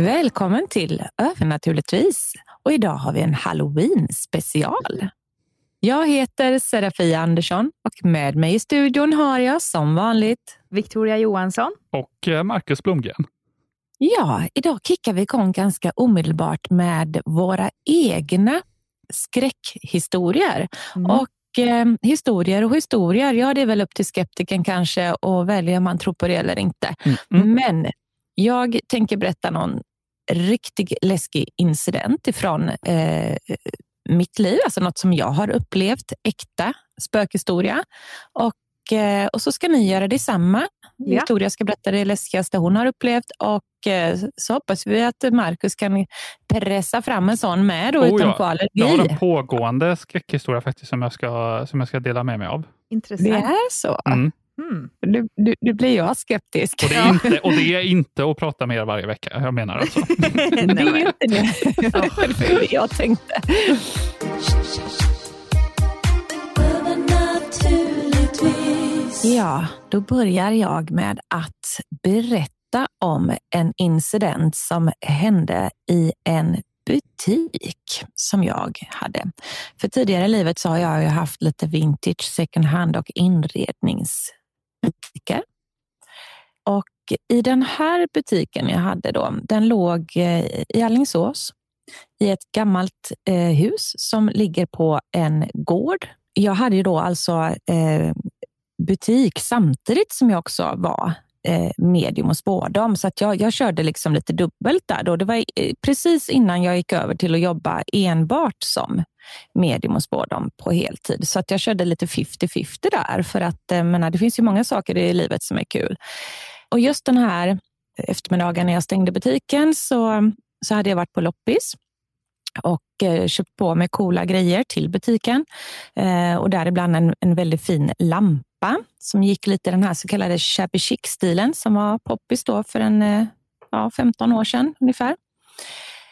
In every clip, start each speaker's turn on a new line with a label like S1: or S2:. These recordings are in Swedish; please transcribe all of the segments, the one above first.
S1: Välkommen till Övernaturligtvis. Och idag har vi en Halloween special. Jag heter Serafia Andersson och med mig i studion har jag som vanligt
S2: Victoria Johansson.
S3: och eh, Marcus Blomgren.
S1: Ja, idag kickar vi igång ganska omedelbart med våra egna skräckhistorier.
S2: Mm.
S1: Och eh, historier och historier, ja det är väl upp till skeptiken kanske att välja om man tror på det eller inte.
S3: Mm.
S1: Men jag tänker berätta någon riktigt läskig incident ifrån eh, mitt liv, alltså något som jag har upplevt, äkta spökhistoria. Och, eh, och så ska ni göra detsamma.
S2: Ja.
S1: Victoria ska berätta det läskigaste hon har upplevt och eh, så hoppas vi att Markus kan pressa fram en sån med då,
S3: Oh,
S1: utan
S3: ja.
S1: på allergi.
S3: Jag har en pågående skräckhistoria faktiskt som jag ska, som jag ska dela med mig av.
S2: Intressant.
S1: Det är så?
S3: Mm.
S2: Mm.
S1: Du, du, du blir jag skeptisk.
S3: Och, det är inte, och det är inte att prata med er varje vecka. Jag menar alltså.
S1: det är inte det. det jag tänkte. Ja, då börjar jag med att berätta om en incident som hände i en butik som jag hade. För tidigare i livet så har jag ju haft lite vintage, second hand och butiker. Och i den här butiken jag hade då, den låg eh, i Alingsås i ett gammalt eh, hus som ligger på en gård. Jag hade ju då alltså eh, butik samtidigt som jag också var eh, medium och spådom. Så att jag, jag körde liksom lite dubbelt där. Då. Det var eh, precis innan jag gick över till att jobba enbart som medium och spådom på heltid. Så att jag körde lite 50-50 där. För att eh, menar, äh, det finns ju många saker i livet som är kul. Och just den här eftermiddagen när jag stängde butiken så, så hade jag varit på loppis och eh, köpt på mig coola grejer till butiken. Eh, och däribland en, en väldigt fin lampa som gick lite i den här så kallade shabby chic-stilen som var poppis då för en ja, 15 år sedan ungefär.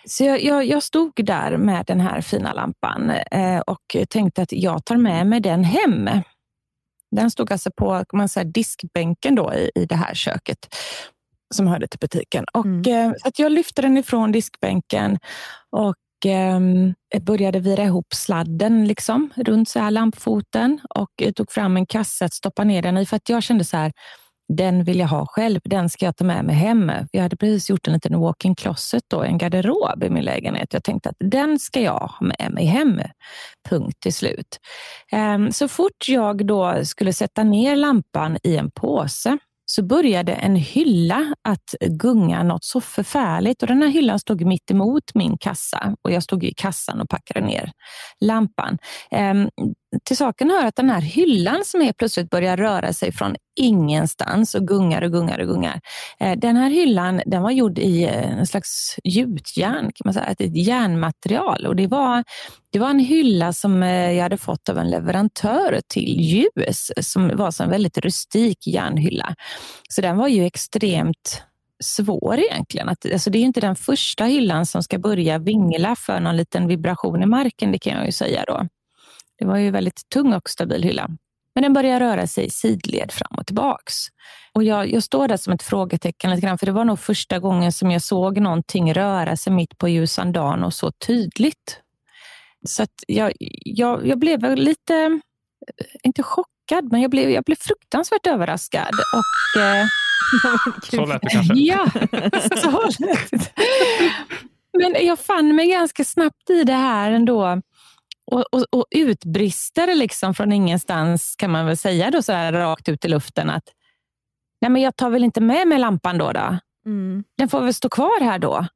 S1: Så jag, jag, jag stod där med den här fina lampan eh, och tänkte att jag tar med mig den hem. Den stod alltså på man säga, diskbänken då i, i det här köket som hörde till butiken. Och,
S2: Mm.
S1: eh, att jag lyfte den ifrån diskbänken och ehm, började vira ihop sladden liksom, runt så här lampfoten och eh, tog fram en kasse att stoppa ner den i. För att jag kände så här, den vill jag ha själv. Den ska jag ta med mig hem. Jag hade precis gjort en liten walk-in closet, då, en garderob i min lägenhet. Jag tänkte att den ska jag ha med mig hem. Punkt till slut. Ehm, så fort jag då skulle sätta ner lampan i en påse så började en hylla att gunga något så förfärligt. Och den här hyllan stod mitt emot min kassa och jag stod i kassan och packade ner lampan. Ehm, till saken hör att den här hyllan som helt plötsligt börjar röra sig från ingenstans och gungar och gungar och gungar. Eh, den här hyllan den var gjord i eh, en slags gjutjärn, kan man säga, ett järnmaterial. Och det, var, det var en hylla som eh, jag hade fått av en leverantör till ljus, som var en väldigt rustik järnhylla. Så den var ju extremt svår egentligen. Att, alltså det är inte den första hyllan som ska börja vingla för någon liten vibration i marken, det kan jag ju säga då. Det var ju väldigt tung och stabil hylla. Men den börjar röra sig sidled fram och tillbaks. Och jag, jag står där som ett frågetecken lite grann, för det var nog första gången som jag såg någonting röra sig mitt på ljusan dagen och så tydligt. Så jag, jag, jag blev lite, eh, inte chockad, men jag blev, jag blev fruktansvärt överraskad. Och, eh,
S3: Så lät det kanske.
S1: Ja, så lät det. jag fann mig ganska snabbt i det här ändå. Och, och, och utbrister liksom från ingenstans kan man väl säga då så här rakt ut i luften att Nej, men jag tar väl inte med mig lampan då. då. Mm. Den får väl stå kvar här då.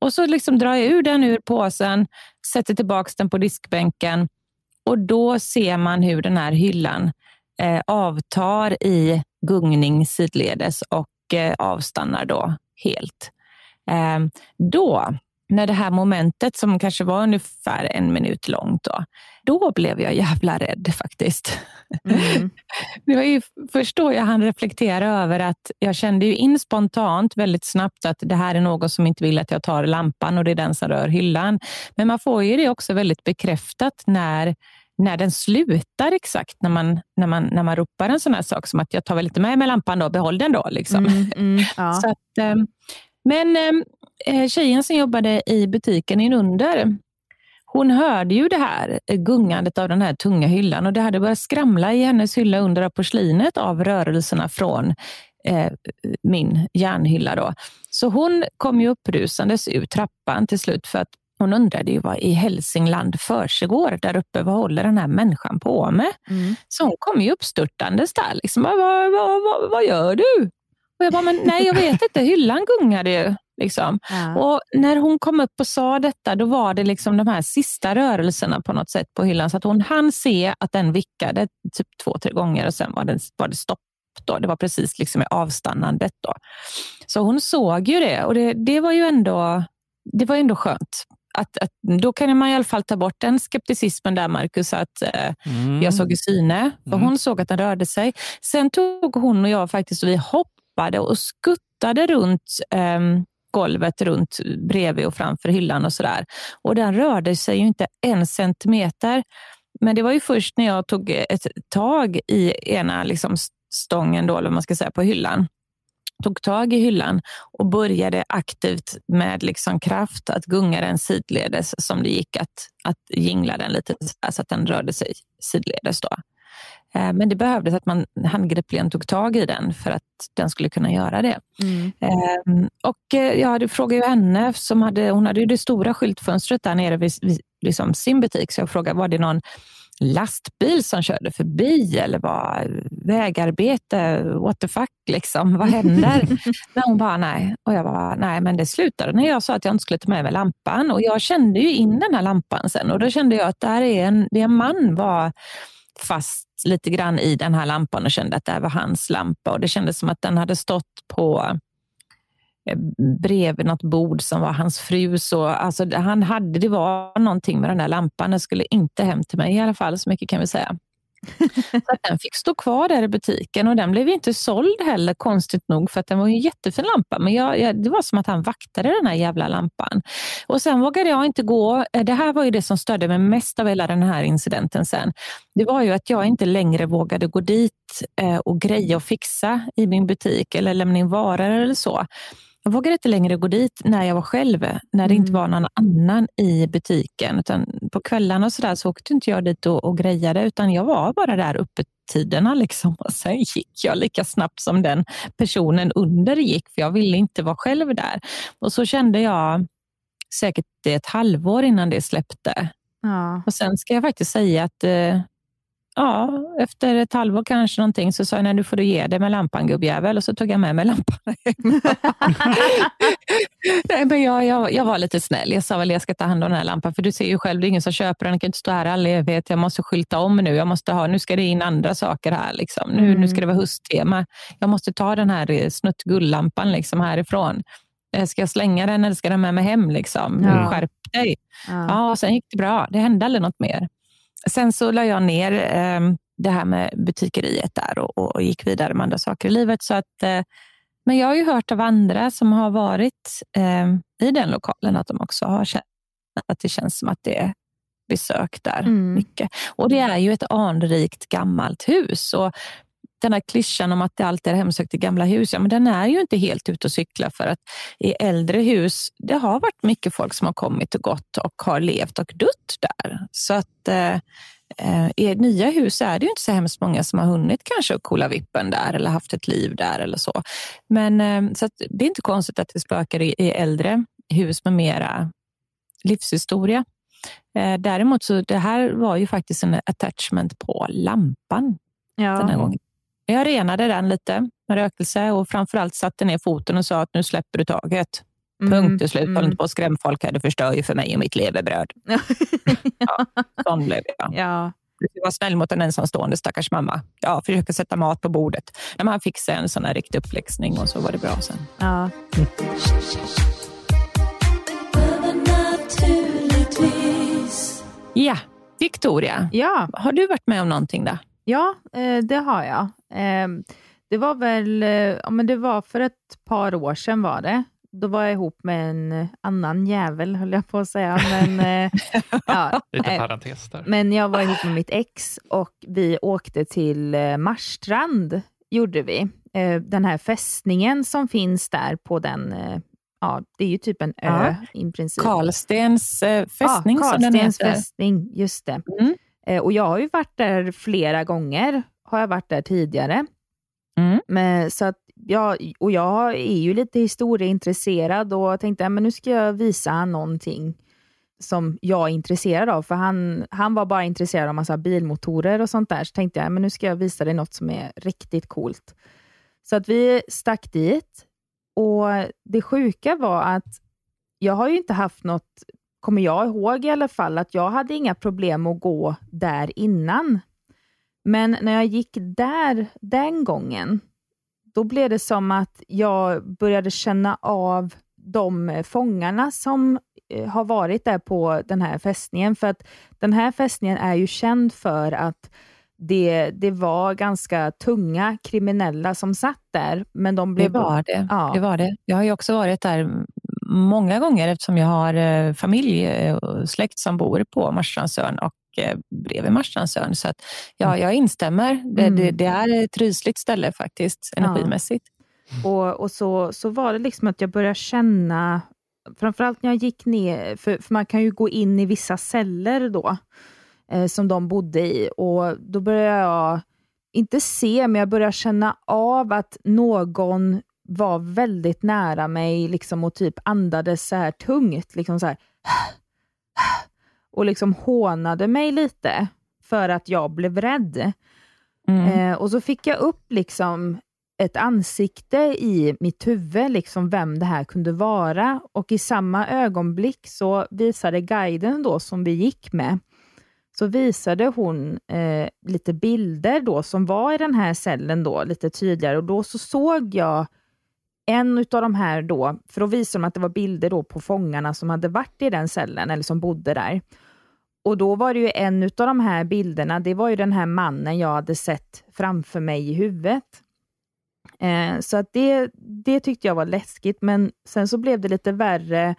S1: Och så liksom drar jag ur den ur påsen, sätter tillbaka den på diskbänken och då ser man hur den här hyllan eh, avtar i gungning sidledes och eh, avstannar då helt. Eh, då när det här momentet som kanske var ungefär en minut långt, då, då blev jag jävla rädd faktiskt. Mm. Det var ju först då jag hann reflektera över att jag kände ju in spontant väldigt snabbt att det här är någon som inte vill att jag tar lampan och det är den som rör hyllan. Men man får ju det också väldigt bekräftat när när den slutar exakt, när man, när, man, när man ropar en sån här sak som att jag tar väl inte med mig lampan då, behåll den då. Liksom. Mm, mm, ja. Så att, ehm, men eh, tjejen som jobbade i butiken inunder, hon hörde ju det här gungandet av den här tunga hyllan och det hade börjat skramla i hennes hylla under porslinet av rörelserna från eh, min järnhylla. Då. Så hon kom ju upprusandes ur trappan till slut för att hon undrade ju vad i Hälsingland försiggår där uppe. Vad håller den här människan på med? Mm. Så hon kom ju uppstörtandes där. Liksom, vad, vad, vad, vad gör du? Och jag bara, men nej jag vet inte, hyllan gungade ju. Liksom. Ja. Och när hon kom upp och sa detta, då var det liksom de här sista rörelserna på något sätt på hyllan. Så att hon hann se att den vickade typ två, tre gånger och sen var det, var det stopp. Då. Det var precis liksom i avstannandet. Då. Så hon såg ju det och det, det var ju ändå, det var ändå skönt. Att, att, då kan man i alla fall ta bort den skepticismen där, Marcus, att eh, mm. jag såg i syne. För mm. Hon såg att den rörde sig. Sen tog hon och jag faktiskt, och vi hoppade och skuttade runt eh, golvet runt bredvid och framför hyllan och sådär. Och den rörde sig ju inte en centimeter. Men det var ju först när jag tog ett tag i ena liksom stången, då, eller man ska säga, på hyllan, tog tag i hyllan och började aktivt med liksom kraft att gunga den sidledes som det gick att, att jingla den lite så att den rörde sig sidledes. Då. Eh, men det behövdes att man handgripligen tog tag i den för att den skulle kunna göra det. Mm. Ehm, och eh, jag frågat ju henne, som hade, hon hade ju det stora skyltfönstret där nere vid, vid liksom sin butik, så jag frågade var det någon lastbil som körde förbi eller var vägarbete? What the fuck, liksom. vad händer? men hon bara nej. Och jag bara nej, men det slutade när jag sa att jag inte skulle ta med mig lampan. Och jag kände ju in den här lampan sen och då kände jag att där är en, det är en man var fast lite grann i den här lampan och kände att det här var hans lampa. Och Det kändes som att den hade stått på eh, bredvid något bord som var hans frus. alltså, han hade, det var någonting med den där lampan. Den skulle inte hem till mig i alla fall, så mycket kan vi säga. Så den fick stå kvar där i butiken och den blev inte såld heller, konstigt nog, för att den var en jättefin lampa. Men jag, jag, det var som att han vaktade den här jävla lampan. Och Sen vågade jag inte gå. Eh, det här var ju det som störde mig mest av hela den här incidenten sen. Det var ju att jag inte längre vågade gå dit eh, och greja och fixa i min butik eller lämna in varor eller så. Jag vågade inte längre gå dit när jag var själv, när det mm. inte var någon annan i butiken. Utan på kvällarna och så, där så åkte inte jag dit och, och grejade, utan jag var bara där uppe tiderna liksom. och sen gick jag lika snabbt som den personen under gick, för jag ville inte vara själv där. Och så kände jag säkert ett halvår innan det släppte. Ja. Och Sen ska jag faktiskt säga att eh, ja, efter ett halvår kanske någonting så sa jag, nej nu får du ge dig med lampan gubbjävel och så tog jag med mig lampan nej, men jag, jag, jag var lite snäll. Jag sa väl jag ska ta hand om den här lampan för du ser ju själv, det är ingen som köper den. Den kan inte stå här all evighet. Jag måste skylta om nu. Jag måste ha, nu ska det in andra saker här. Liksom. Nu, mm. nu ska det vara hösttema. Jag måste ta den här snuttgulllampan liksom härifrån. Eh, ska jag slänga den eller ska den med mig hem? Liksom? Ja. Skärp dig. Ja. ja, sen gick det bra. Det hände aldrig något mer. Sen så la jag ner eh, det här med butikeriet där och, och, gick vidare med andra saker i livet. Så att, eh, men jag har ju hört av andra som har varit eh, i den lokalen att de också har känt att det känns som att det är besök där. Mm. mycket. Och Det är ju ett anrikt gammalt hus. Och den här klyschan om att det alltid är hemsökt i gamla hus, ja, men den är ju inte helt ute och cykla för att i äldre hus, det har varit mycket folk som har kommit och gått och har levt och dött där. Så att eh, eh i nya hus är det ju inte så hemskt många som har hunnit kanske att kolla vippen där eller haft ett liv där eller så. Men eh, så det är inte konstigt att det spökar i, i äldre hus med mera livshistoria. Eh, däremot så det här var ju faktiskt en attachment på lampan
S2: Ja.
S1: den här gången. Jag renade den lite med rökelse och framförallt satte ner foten och sa att nu släpper du taget.
S2: Mm,
S1: Punkt till slut. Håll
S2: mm.
S1: inte på att skrämma folk här. Du förstör ju för mig och mitt levebröd. Sån blev jag.
S2: ja.
S1: Ska vara snäll mot en ensamstående stackars mamma. Ja, försöka sätta mat på bordet. När man fick sig en sån här riktig uppläxning och så var det bra sen.
S2: ja.
S1: Ja, Victoria.
S2: Ja.
S1: Har du varit med om någonting då?
S2: Ja, eh, det har jag. Eh, Det var väl, eh, ja men det var för ett par år sedan var det. Då var jag ihop med en annan jävel, höll jag på att säga. Men, eh, ja,
S3: Lite parentes där.
S2: men jag var ihop med mitt ex och vi åkte till eh, Marstrand, gjorde vi. Eh, Den här fästningen som finns där på den, eh, ja det är ju typ en ö i princip.
S1: Karlstens eh, fästning
S2: ja,
S1: som den
S2: Karlstens
S1: heter.
S2: fästning, just det.
S1: Mm.
S2: Eh, Och jag har ju varit där flera gånger, har jag varit där tidigare.
S1: Mm.
S2: Men, så att jag, och jag är ju lite historieintresserad och tänkte att nu ska jag visa någonting som jag är intresserad av. För han, han var bara intresserad av massa bilmotorer och sånt där. Så tänkte jag men nu ska jag visa dig något som är riktigt coolt. Så att vi stack dit. Och det sjuka var att jag har ju inte haft något, kommer jag ihåg i alla fall, att jag hade inga problem att gå där innan. Men när jag gick där den gången, då blev det som att jag började känna av de fångarna som eh, har varit där på den här fästningen. För att den här fästningen är ju känd för att det, det var ganska tunga kriminella som satt där. Men de
S1: Det
S2: blev...
S1: var det.
S2: Ja.
S1: det var det. Jag har ju också varit där många gånger eftersom jag har eh, familj eh, och släkt som bor på Marstrandsön och eh, bredvid Marstrandsön. Så att, ja, jag instämmer. Det,
S2: Mm.
S1: det, det är ett rysligt ställe faktiskt,
S2: Ja.
S1: energimässigt.
S2: Och, och så, så var det liksom att jag började känna, framförallt när jag gick ner, för, för man kan ju gå in i vissa celler då, eh, som de bodde i. Och då började jag, inte se, men jag började känna av att någon var väldigt nära mig liksom, och typ andades så här tungt. Liksom så här, och liksom hånade mig lite för att jag blev rädd.
S1: Mm.
S2: Eh, och så fick jag upp liksom ett ansikte i mitt huvud, liksom vem det här kunde vara. Och i samma ögonblick så visade guiden då som vi gick med, så visade hon eh, lite bilder då som var i den här cellen då, lite tydligare. Och då så såg jag en utav de här då, för då visade de att det var bilder då på fångarna som hade varit i den cellen, eller som bodde där. Och då var det ju en utav de här bilderna, det var ju den här mannen jag hade sett framför mig i huvudet. Eh, så att det, det tyckte jag var läskigt, men sen så blev det lite värre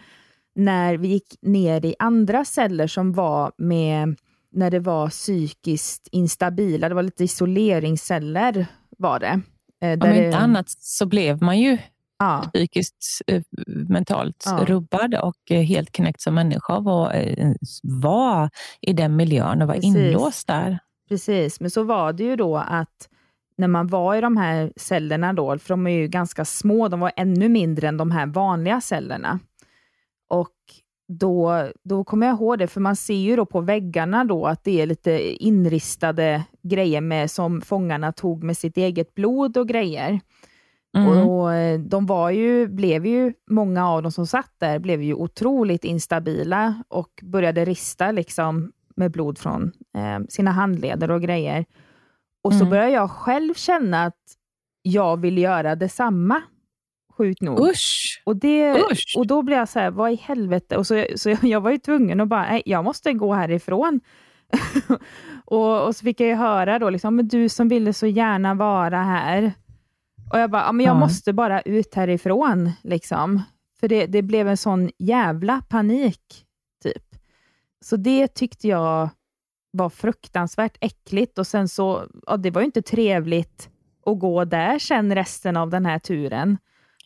S2: när vi gick ner i andra celler som var med, när det var psykiskt instabila, det var lite isoleringsceller var det. Eh,
S1: Om
S2: där
S1: inte
S2: det-
S1: annat så blev man ju
S2: Ja,
S1: psykiskt, eh, mentalt
S2: Ja.
S1: rubbad och eh, helt knäckt som människa var, eh, var i den miljön och var
S2: Precis.
S1: inlåst där.
S2: Precis, men så var det ju då att när man var i de här cellerna då, för de är ju ganska små, de var ännu mindre än de här vanliga cellerna. Och då, då kommer jag ihåg det, för man ser ju då på väggarna då att det är lite inristade grejer med, som fångarna tog med sitt eget blod och grejer.
S1: Mm.
S2: Och eh, de var ju, blev ju, många av dem som satt där blev ju otroligt instabila och började rista liksom med blod från eh, sina handleder och grejer. Och så
S1: Mm.
S2: började jag själv känna att jag vill göra detsamma, sjukt nog.
S1: Usch!
S2: Och, det,
S1: Usch!
S2: och då blev jag så här, vad i helvete? Och så, så jag, jag var ju tvungen att bara, nej, jag måste gå härifrån. och, och så fick jag ju höra då, liksom, men du som ville så gärna vara här. Och jag bara, ja, men jag
S1: Ja.
S2: måste bara ut härifrån. Liksom. För det, det blev en sån jävla panik. typ. Så det tyckte jag var fruktansvärt äckligt. Och sen så, ja, det var ju inte trevligt att gå där sen resten av den här turen.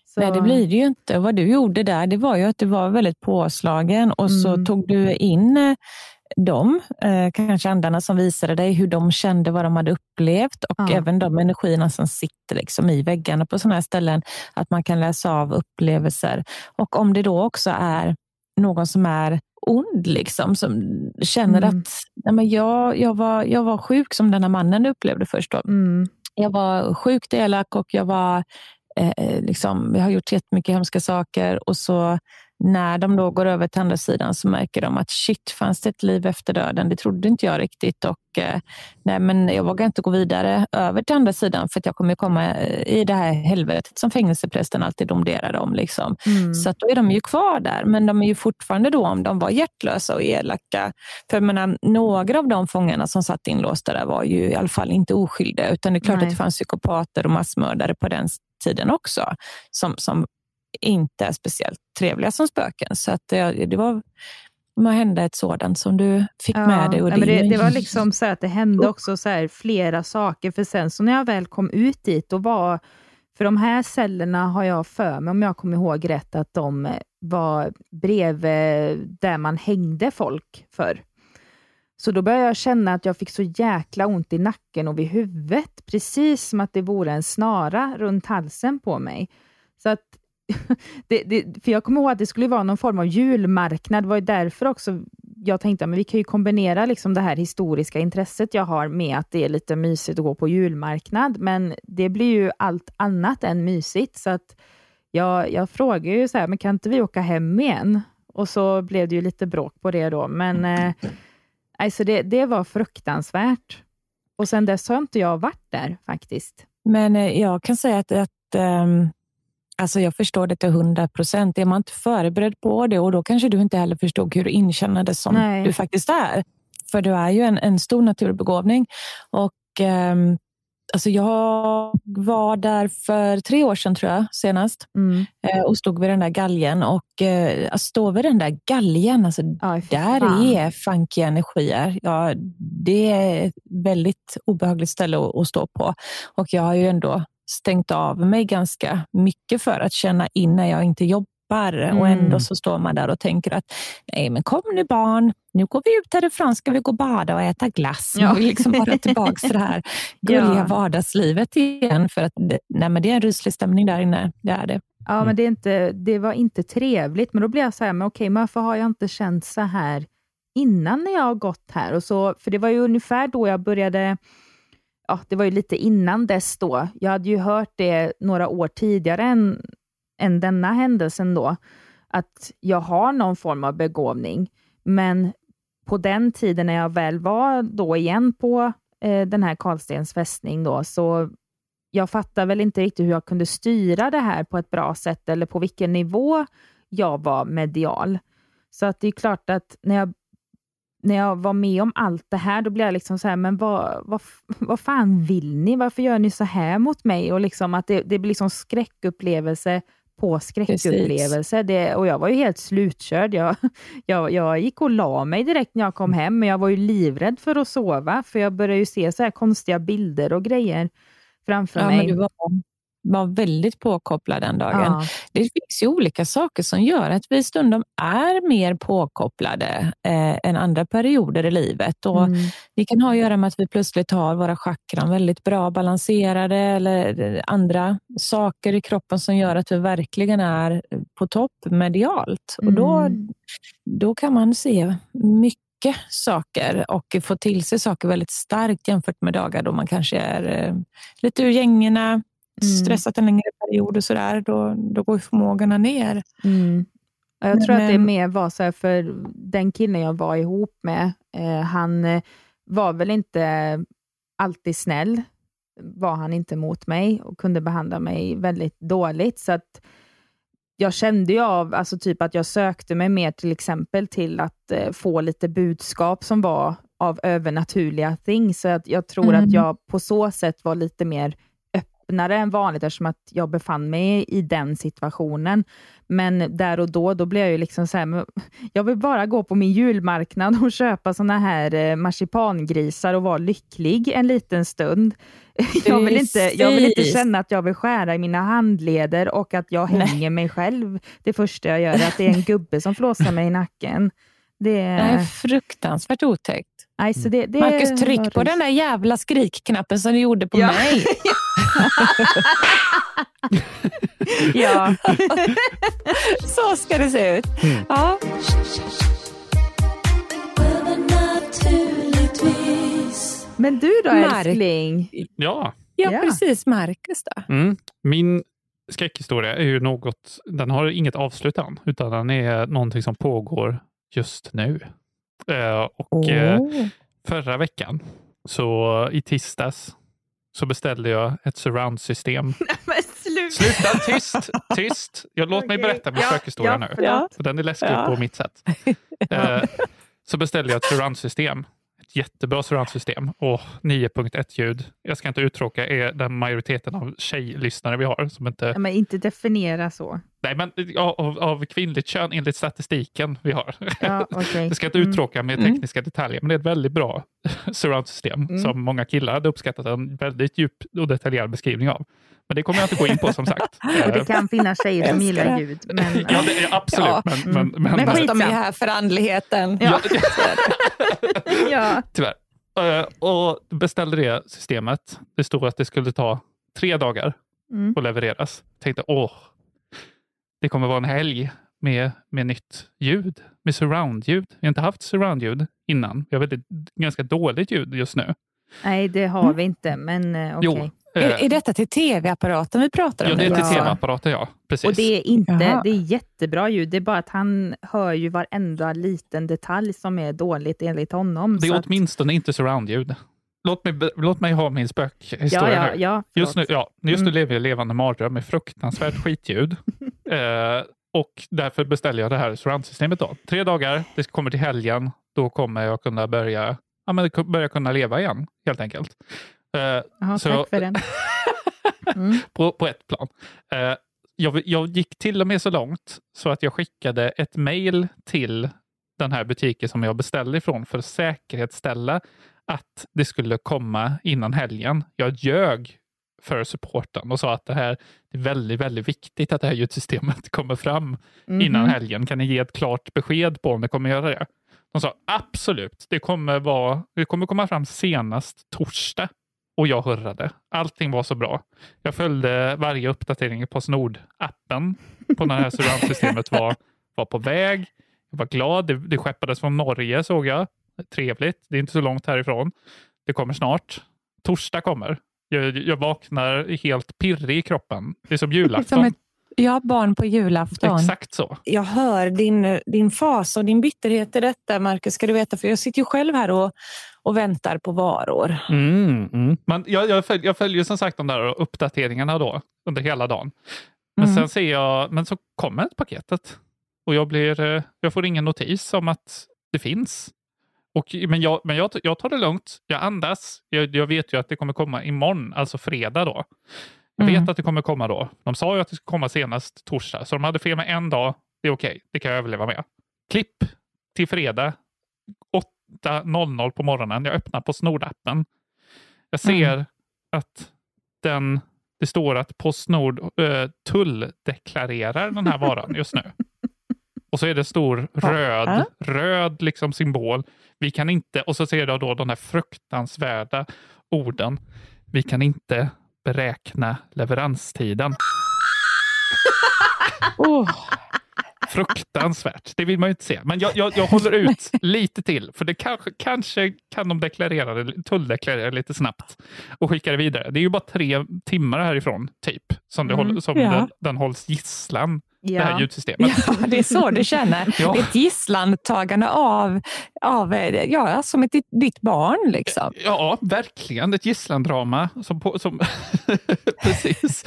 S2: Så,
S1: Nej, det blir det ju inte. Vad du gjorde där, det var ju att du var väldigt påslagen och så
S2: Mm.
S1: tog du in eh, dem, eh, kanske andarna som visade dig hur de kände vad de hade upplevt och
S2: Ja.
S1: även de energierna som sitter liksom i väggarna på sådana här ställen, att man kan läsa av upplevelser. Och om det då också är någon som är ond, liksom, som känner
S2: Mm.
S1: att nej, men jag, jag, var, jag var sjuk, som den här mannen upplevde först. Då.
S2: Mm.
S1: Jag var sjukt elak och jag var eh, liksom, jag har gjort jättemycket hemska saker och så när de då går över till andra sidan så märker de att shit, fanns det ett liv efter döden? Det trodde inte jag riktigt och eh, nej, men jag vågar inte gå vidare över till andra sidan för att jag kommer komma eh, i det här helvetet som fängelseprästen alltid domderar om. Liksom.
S2: Mm.
S1: Så att då är de ju kvar där, men de är ju fortfarande då, om de var hjärtlösa och elaka. För jag menar, några av de fångarna som satt inlåsta där var ju i alla fall inte oskyldiga, utan det är klart
S2: Nej.
S1: att det fanns psykopater och massmördare på den tiden också, som, som inte är speciellt trevliga som spöken. Så att det, det var vad hände ett sådant som du fick med dig. Och
S2: ja, men det, det var liksom så att det hände också så här flera saker, för sen så när jag väl kom ut dit, då var, för de här cellerna har jag för mig, om jag kommer ihåg rätt, att de var bredvid där man hängde folk för. Så då började jag känna att jag fick så jäkla ont i nacken och vid huvudet, precis som att det vore en snara runt halsen på mig. Så att det, det, för jag kommer ihåg att det skulle vara någon form av julmarknad. Det var ju därför också jag tänkte att vi kan ju kombinera liksom det här historiska intresset jag har med att det är lite mysigt att gå på julmarknad. Men det blir ju allt annat än mysigt. Så att jag, jag frågade ju så här, men kan inte vi åka hem igen? Och så blev det ju lite bråk på det då. Men eh, alltså det, det var fruktansvärt. Och sen dess har inte jag varit där faktiskt.
S1: Men eh, jag kan säga att, att ehm, alltså jag förstår det till hundra procent. Är man inte förberedd på det och då kanske du inte heller förstod hur inkännande som
S2: Nej.
S1: du faktiskt är. För du är ju en, en stor naturbegåvning. Och, ehm, alltså jag var där för tre år sedan tror jag senast
S2: Mm.
S1: eh, och stod vid den där galgen. Och eh, att stå vid den där galgen, alltså,
S2: fy
S1: där
S2: fan.
S1: är funky energier. Ja, det är ett väldigt obehagligt ställe att, att stå på. Och jag har ju ändå stängt av mig ganska mycket för att känna in när jag inte jobbar. Och
S2: Mm.
S1: ändå så står man där och tänker att nej men kom nu barn, nu går vi ut härifrån, ska vi gå och bada och äta glass.
S2: Ja.
S1: Man vill liksom bara tillbaka till det här gulliga
S2: Ja.
S1: vardagslivet igen. För att nej, men det är en ryslig stämning där inne, det är det.
S2: Ja, men det, är inte, det var inte trevligt. Men då blir jag så här, men okej, men varför har jag inte känt så här innan när jag har gått här? Och så, för det var ju ungefär då jag började, ja, det var ju lite innan dess då. Jag hade ju hört det några år tidigare än, än denna händelsen då, att jag har någon form av begåvning. Men på den tiden när jag väl var då igen på eh, den här Karlstens fästning då, så jag fattade väl inte riktigt hur jag kunde styra det här på ett bra sätt eller på vilken nivå jag var medial. Så att det är klart att när jag, när jag var med om allt det här, då blev jag liksom så här, men vad, vad, vad fan vill ni? Varför gör ni så här mot mig? Och liksom att det, det blir liksom skräckupplevelse på skräckupplevelse. Det, och jag var ju helt slutkörd. Jag, jag, jag gick och la mig direkt när jag kom hem, men jag var ju livrädd för att sova, för jag började ju se så här konstiga bilder och grejer framför
S1: Ja,
S2: mig.
S1: men du var, var väldigt påkopplad den dagen.
S2: Ja.
S1: Det finns ju olika saker som gör att vi stundom är mer påkopplade eh, än andra perioder i livet. Och
S2: Mm.
S1: Det kan ha att göra med att vi plötsligt har våra chakran väldigt bra balanserade eller eh, andra saker i kroppen som gör att vi verkligen är på topp medialt. Och då,
S2: Mm.
S1: då kan man se mycket saker och få till sig saker väldigt starkt jämfört med dagar då man kanske är eh, lite ur gängorna, stressat en längre period och sådär. Då, då går förmågorna ner.
S2: Mm. Ja, Jag
S1: Men,
S2: tror att det mer var så här, för den killen jag var ihop med, eh, han eh, var väl inte alltid snäll, var han inte mot mig och kunde behandla mig väldigt dåligt. Så att jag kände ju av, alltså typ att jag sökte mig mer till exempel till att eh, få lite budskap som var av övernaturliga ting. Så att jag tror
S1: Mm.
S2: att jag på så sätt var lite mer öppnare än vanligt eftersom att jag befann mig i den situationen. Men där och då, då blev jag ju liksom så här, jag vill bara gå på min julmarknad och köpa såna här eh, marsipangrisar och vara lycklig en liten stund. Jag vill, inte, jag vill inte känna att jag vill skära i mina handleder och att jag
S1: Nej.
S2: hänger mig själv. Det första jag gör är att det är en gubbe som flåsar mig i nacken. Det,
S1: Det är fruktansvärt otäckt.
S2: Nej, så mm. det, det
S1: Marcus, tryck på den där jävla skrikknappen som du gjorde på
S2: ja.
S1: mig.
S2: ja,
S1: så ska det se ut.
S3: Mm.
S1: Ja.
S2: Men du då,
S1: Mark.
S2: älskling?
S3: Ja.
S1: ja. Precis. Marcus då?
S3: Mm. Min skräckhistoria är ju något, den har inget avslut än, utan den är någonting som pågår just nu. Eh, och
S1: Åh.
S3: förra veckan, så i tisdags, så beställde jag ett surround-system.
S2: Men sluta!
S3: Sluta, tyst, tyst! Jag, låt mig
S2: Okej.
S3: berätta min
S2: Ja,
S3: spökhistoria
S2: ja,
S3: nu. För den är läskig
S1: Ja.
S3: på mitt sätt. Eh, så beställde jag ett surround-system. Ett jättebra surround-system. Och 9.1-ljud. Jag ska inte uttråka er, den majoriteten av tjejlyssnare vi har. Som inte,
S2: Ja, men inte definiera så.
S3: Nej, men av, av kvinnligt kön enligt statistiken vi har.
S2: Ja, okej.
S3: Jag ska inte uttråka med
S1: Mm.
S3: tekniska detaljer, men det är ett väldigt bra surround-system
S2: Mm.
S3: som många killar hade uppskattat en väldigt djup och detaljerad beskrivning av. Men det kommer jag inte gå in på som sagt.
S2: Och
S3: Eh,
S2: det kan finnas tjejer som gillar
S1: det.
S2: ljud. Men,
S3: Ja, det absolut.
S1: Ja.
S3: Men, men,
S2: Mm.
S3: men,
S2: Men
S1: Fast
S2: skit-
S1: de är här för andligheten.
S3: ja,
S2: ja.
S3: tyvärr. Eh, och beställde det systemet. Det stod att det skulle ta tre dagar
S2: Mm.
S3: att levereras. Tänkte, åh, det kommer vara en helg med, med nytt ljud, med surround-ljud. Vi har inte haft surround-ljud innan. Vi har väldigt, ganska dåligt ljud just nu.
S2: Nej, det har vi inte, men eh, okej.
S3: Jo,
S1: Är,
S3: eh,
S1: är detta till tv-apparaten vi pratar om?
S3: ja, det är till
S1: vad?
S3: tv-apparater, ja. Precis.
S2: Och det är inte,
S1: Jaha.
S2: det är jättebra ljud. Det är bara att han hör ju varenda liten detalj som är dåligt enligt honom.
S3: det
S2: så
S3: är
S2: att-
S3: åtminstone inte surround-ljud. Låt mig, låt mig ha min spökhistoria
S2: ja, ja,
S3: nu.
S2: ja,
S3: Just nu, ja, just nu
S2: Mm.
S3: lever jag levande mardröm med fruktansvärt skitljud. eh, och därför beställer jag det här surroundsystemet. Då. Tre dagar, det kommer till helgen. Då kommer jag kunna börja, ja, men börja kunna leva igen, helt enkelt. Eh,
S2: Jaha,
S3: så-
S2: tack för den. Mm.
S3: på, på ett plan. Eh, jag, jag gick till och med så långt så att jag skickade ett mejl till den här butiken som jag beställde ifrån för att säkerhetsställa att det skulle komma innan helgen. Jag ljög för supporten och sa att det här är väldigt, väldigt viktigt att det här ljudsystemet kommer fram innan
S2: Mhm.
S3: helgen. Kan ni ge ett klart besked på om det kommer göra det? De sa absolut, det kommer, vara, det kommer komma fram senast torsdag. Och jag hurrade. Allting var så bra. Jag följde varje uppdatering på Snord-appen på när det här surroundsystemet var, var på väg. Jag var glad. Det, det skeppades från Norge såg jag. Trevligt. Det är inte så långt härifrån. Det kommer snart. Torsdag kommer. Jag, jag vaknar helt pirrig i kroppen. Det är som julafton.
S1: Som ett, ja, barn på julafton.
S3: Exakt så.
S1: Jag hör din, din fas och din bitterhet i detta, Marcus, ska du veta. För jag sitter ju själv här och, och väntar på varor.
S3: Mm, mm. Men jag, jag, följer, jag följer som sagt de där uppdateringarna då under hela dagen. Men
S1: Mm.
S3: sen ser jag, men så kommer ett paketet och jag, blir, eh, jag får ingen notis om att det finns. Och, men jag, men jag, jag tar det lugnt, jag andas. Jag, jag vet ju att det kommer komma imorgon, alltså fredag då. Jag
S1: Mm.
S3: vet att det kommer komma då. De sa ju att det skulle komma senast torsdag, så de hade fel med en dag. Det är okej, det kan jag överleva med. Klipp till fredag 8.00 på morgonen. Jag öppnar på Snord-appen. Jag ser att den, det står att Postnord eh, tulldeklarerar den här varan just nu. Och så är det stor röd,
S1: Ja.
S3: röd liksom symbol. Vi kan inte, och så ser jag då de här fruktansvärda orden. Vi kan inte beräkna leveranstiden.
S1: Oh,
S3: Fruktansvärt. Det vill man ju inte se. Men jag, jag, jag håller ut lite till. För det kanske, kanske kan de deklarera det, tulldeklarera lite snabbt och skicka det vidare. Det är ju bara tre timmar härifrån, typ, som, det
S2: Mm,
S3: håller, som
S1: ja.
S3: den, den hålls gisslan, det här
S2: Ja.
S3: ljudsystemet.
S1: ja, det är så du känner.
S3: Ja.
S1: Ett gisslantagande av, av eh, ja, som ett, ditt, barn. Liksom.
S3: Ja, verkligen. Ett gisslandrama. Som på, som Precis.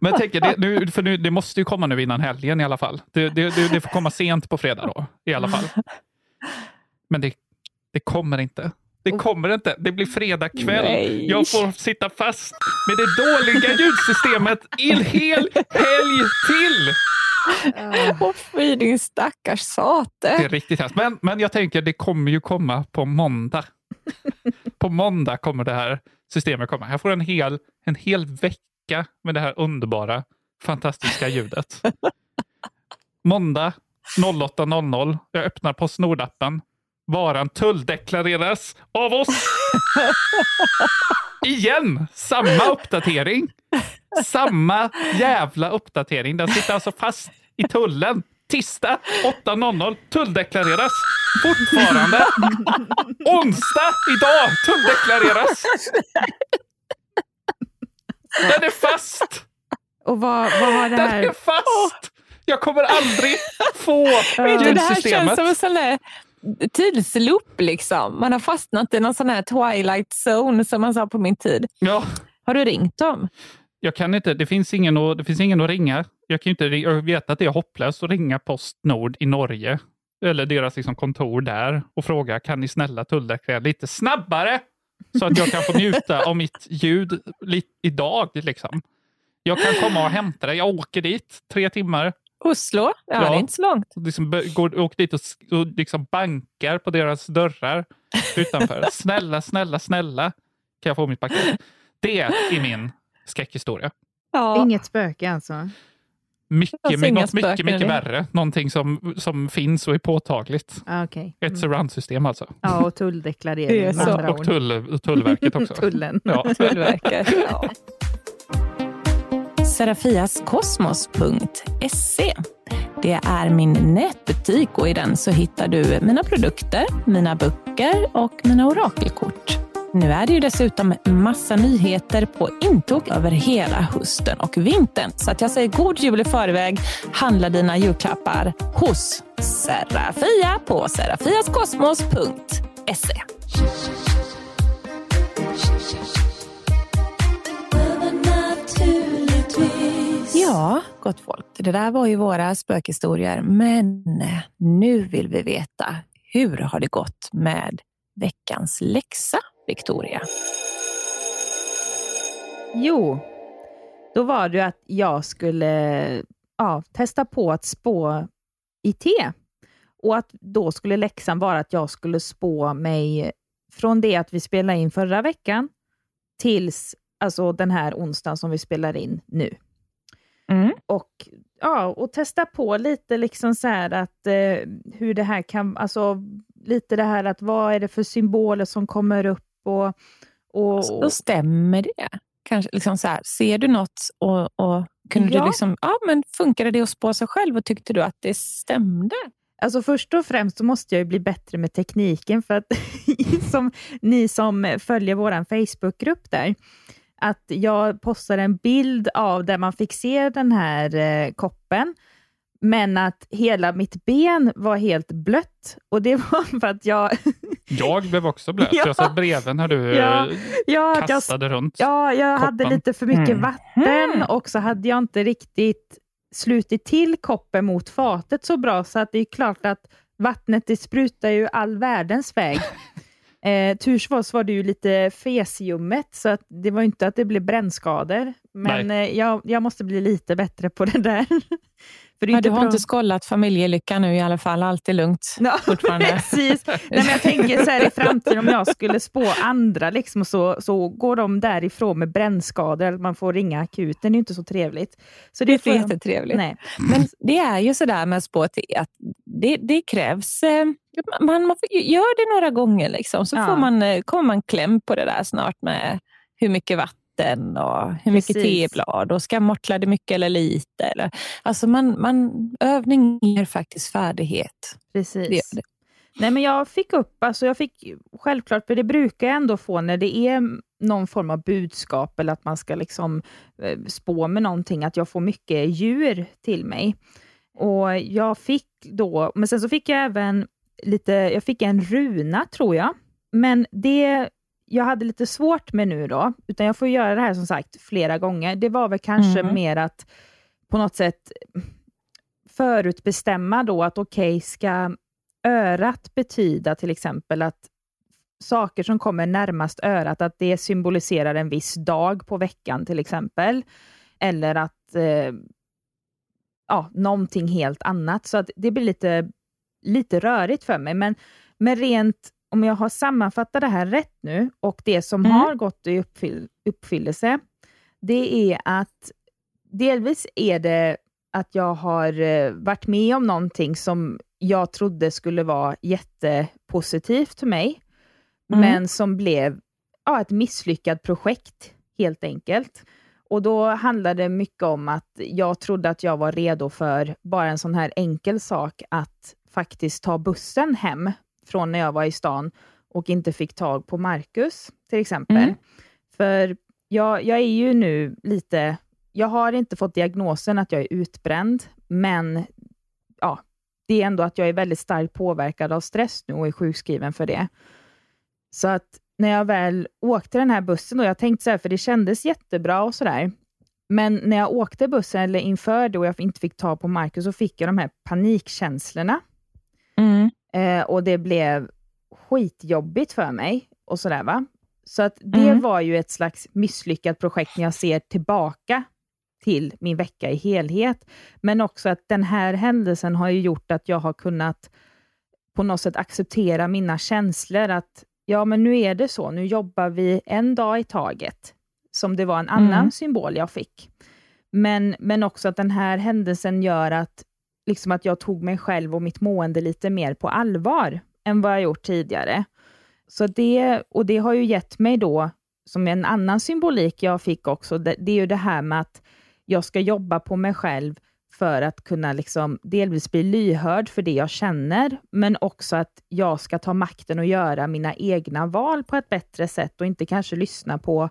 S3: Men jag tänker, det, nu, för nu, det måste ju komma nu innan helgen i alla fall. Det, det, det, det får komma sent på fredag då, i alla fall. Men det, det kommer inte. Det kommer inte. Det blir fredag kväll.
S1: Nej.
S3: Jag får sitta fast med det dåliga ljudsystemet en hel helg till.
S1: Åh fy din stackars
S3: Det är
S1: sate.
S3: riktigt hemskt. Men, men jag tänker, det kommer ju komma på måndag. på måndag kommer det här systemet komma. Jag får en hel, en hel vecka med det här underbara, fantastiska ljudet. Måndag 08.00. Jag öppnar Postnord-appen. Varan tulldeklareras av oss. Igen! Samma uppdatering. Samma jävla uppdatering. Den sitter alltså fast i tullen. Tisdag 8.00 tulldeklareras. Fortfarande. Onsdag idag tulldeklareras. Den är fast.
S2: Och vad, vad har det
S3: Den
S2: här...
S3: är fast. Jag kommer aldrig få
S1: det här känns
S3: ljudsystemet.
S1: som en sån där tidsloop. Liksom. Man har fastnat i någon sån här twilight zone som man sa på min tid.
S3: Ja,
S1: Har du ringt dem?
S3: jag kan inte. Det finns ingen att, det finns ingen att ringa. Jag kan inte jag vet att det är hopplöst att ringa Postnord i Norge eller deras liksom kontor där och fråga kan ni snälla tulldeklarera lite snabbare så att jag kan få njuta av mitt ljud idag. Liksom. Jag kan komma och hämta det. Jag åker dit tre timmar.
S1: Oslo? Ja,
S3: Ja.
S1: det är inte så långt.
S3: Och liksom går, åker dit och, och liksom bankar på deras dörrar utanför. snälla, snälla, snälla kan jag få mitt paket. Det är min skräckhistoria.
S1: Ja.
S2: Inget spöke alltså?
S3: Mycket,
S1: Alltså
S3: my- något mycket, mycket värre. Någonting som, som finns och är påtagligt.
S2: Ah.
S3: Ett
S2: Mm.
S3: surround-system alltså.
S2: Ja, och tulldeklarering
S3: Och tull, Tullverket också.
S2: Tullen.
S3: Ja.
S1: Tullverket. Ja. Serafiaskosmos.se Det är min nätbutik och i den så hittar du mina produkter, mina böcker och mina orakelkort. Nu är det ju dessutom massa nyheter på intåg över hela hösten och vintern. Så att jag säger god jul i förväg. Handla dina julklappar hos Serafia på serafiaskosmos.se. Ja, gott folk. Det där var ju våra spökhistorier. Men nu vill vi veta, hur har det gått med veckans läxa, Victoria?
S2: Jo, då var det ju att jag skulle ja, testa på att spå i te. Och att då skulle läxan vara att jag skulle spå mig från det att vi spelade in förra veckan tills alltså den här onsdagen som vi spelar in nu. Och, ja, och testa på lite liksom så att eh, hur det här kan, alltså lite det här att vad är det för symboler som kommer upp och, och,
S1: Så stämmer det? Kanske liksom så här, ser du något och, och kunde
S2: Ja.
S1: du liksom, ja men funkade det att spå sig själv och tyckte du att det stämde?
S2: Alltså först och främst så måste jag ju bli bättre med tekniken för att som ni som följer vår Facebookgrupp där, att jag postade en bild av där man fick se den här eh, koppen, men att hela mitt ben var helt blött och det var för att jag,
S3: Jag blev också blöt.
S2: Ja.
S3: Jag satt bredvid när du
S2: Ja. ja, att jag
S3: kastade runt.
S2: Ja, jag hade
S3: koppen.
S2: lite för mycket
S1: Mm.
S2: vatten och så hade jag inte riktigt slutit till koppen mot fatet så bra, så att det är klart att vattnet det sprutar ju all världens väg. Eh, turs var det ju lite fesljummet, så att det var inte att det blev brännskador. Men eh, jag, jag måste bli lite bättre på det där. För det är inte
S1: du har inte skollat familjelyckan nu i alla fall, allt är lugnt.
S2: Ja,
S1: fortfarande.
S2: precis. Nej, men jag tänker så här i framtiden om jag skulle spå andra, liksom, så, så går de därifrån med brännskador, eller man får ringa akuten, det är inte så trevligt. Så
S1: Det är
S2: får
S1: inte jättetrevligt.
S2: Nej.
S1: Men det är ju sådär med spå te, att det, det krävs... Eh, man, man får, gör det några gånger, liksom, så
S2: Ja.
S1: får man, eh, kommer man kläm på det där snart med hur mycket vatten och hur mycket
S2: Precis.
S1: teblad och ska mortla det mycket eller lite. Eller, alltså man, man, övning ger faktiskt färdighet.
S2: Precis.
S1: Det det.
S2: Nej, men jag fick upp, alltså jag fick självklart, för det brukar jag ändå få när det är någon form av budskap eller att man ska liksom eh, spå med någonting, att jag får mycket djur till mig. Och jag fick då, men sen så fick jag även lite, jag fick en runa tror jag, men det jag hade lite svårt med nu då, utan jag får göra det här som sagt flera gånger, det var väl kanske
S1: Mm.
S2: mer att på något sätt förutbestämma då att okej, ska örat betyda till exempel att saker som kommer närmast örat, att det symboliserar en viss dag på veckan till exempel, eller att eh, ja, någonting helt annat. Så att det blir lite, lite rörigt för mig. Men, men rent, om jag har sammanfattat det här rätt nu, och det som
S1: Mm.
S2: har gått i uppfyll, uppfyllelse, det är att delvis är det att jag har eh, varit med om någonting som jag trodde skulle vara jättepositivt för mig,
S1: Mm.
S2: men som blev ja, ett misslyckat projekt helt enkelt. Och då handlade det mycket om att jag trodde att jag var redo för bara en sån här enkel sak att faktiskt ta bussen hem från när jag var i stan och inte fick tag på Marcus, till exempel.
S1: Mm.
S2: För jag, jag är ju nu lite... Jag har inte fått diagnosen att jag är utbränd, men ja, det är ändå att jag är väldigt starkt påverkad av stress nu och är sjukskriven för det. Så att när jag väl åkte den här bussen, och jag tänkte så här, för det kändes jättebra och sådär, men när jag åkte bussen, eller inför det, och jag inte fick ta på Marcus, så fick jag de här panikkänslorna. Eh, och det blev skitjobbigt för mig. och sådär va. Så att det
S1: Mm.
S2: var ju ett slags misslyckat projekt när jag ser tillbaka till min vecka i helhet. Men också att den här händelsen har ju gjort att jag har kunnat på något sätt acceptera mina känslor. Att ja, men nu är det så. Nu jobbar vi en dag i taget. Som det var en annan
S1: Mm.
S2: symbol jag fick. Men, men också att den här händelsen gör att, liksom att jag tog mig själv och mitt mående lite mer på allvar än vad jag gjort tidigare. Så det, och det har ju gett mig då, som en annan symbolik jag fick också, det, det är ju det här med att jag ska jobba på mig själv för att kunna liksom delvis bli lyhörd för det jag känner, men också att jag ska ta makten och göra mina egna val på ett bättre sätt och inte kanske lyssna på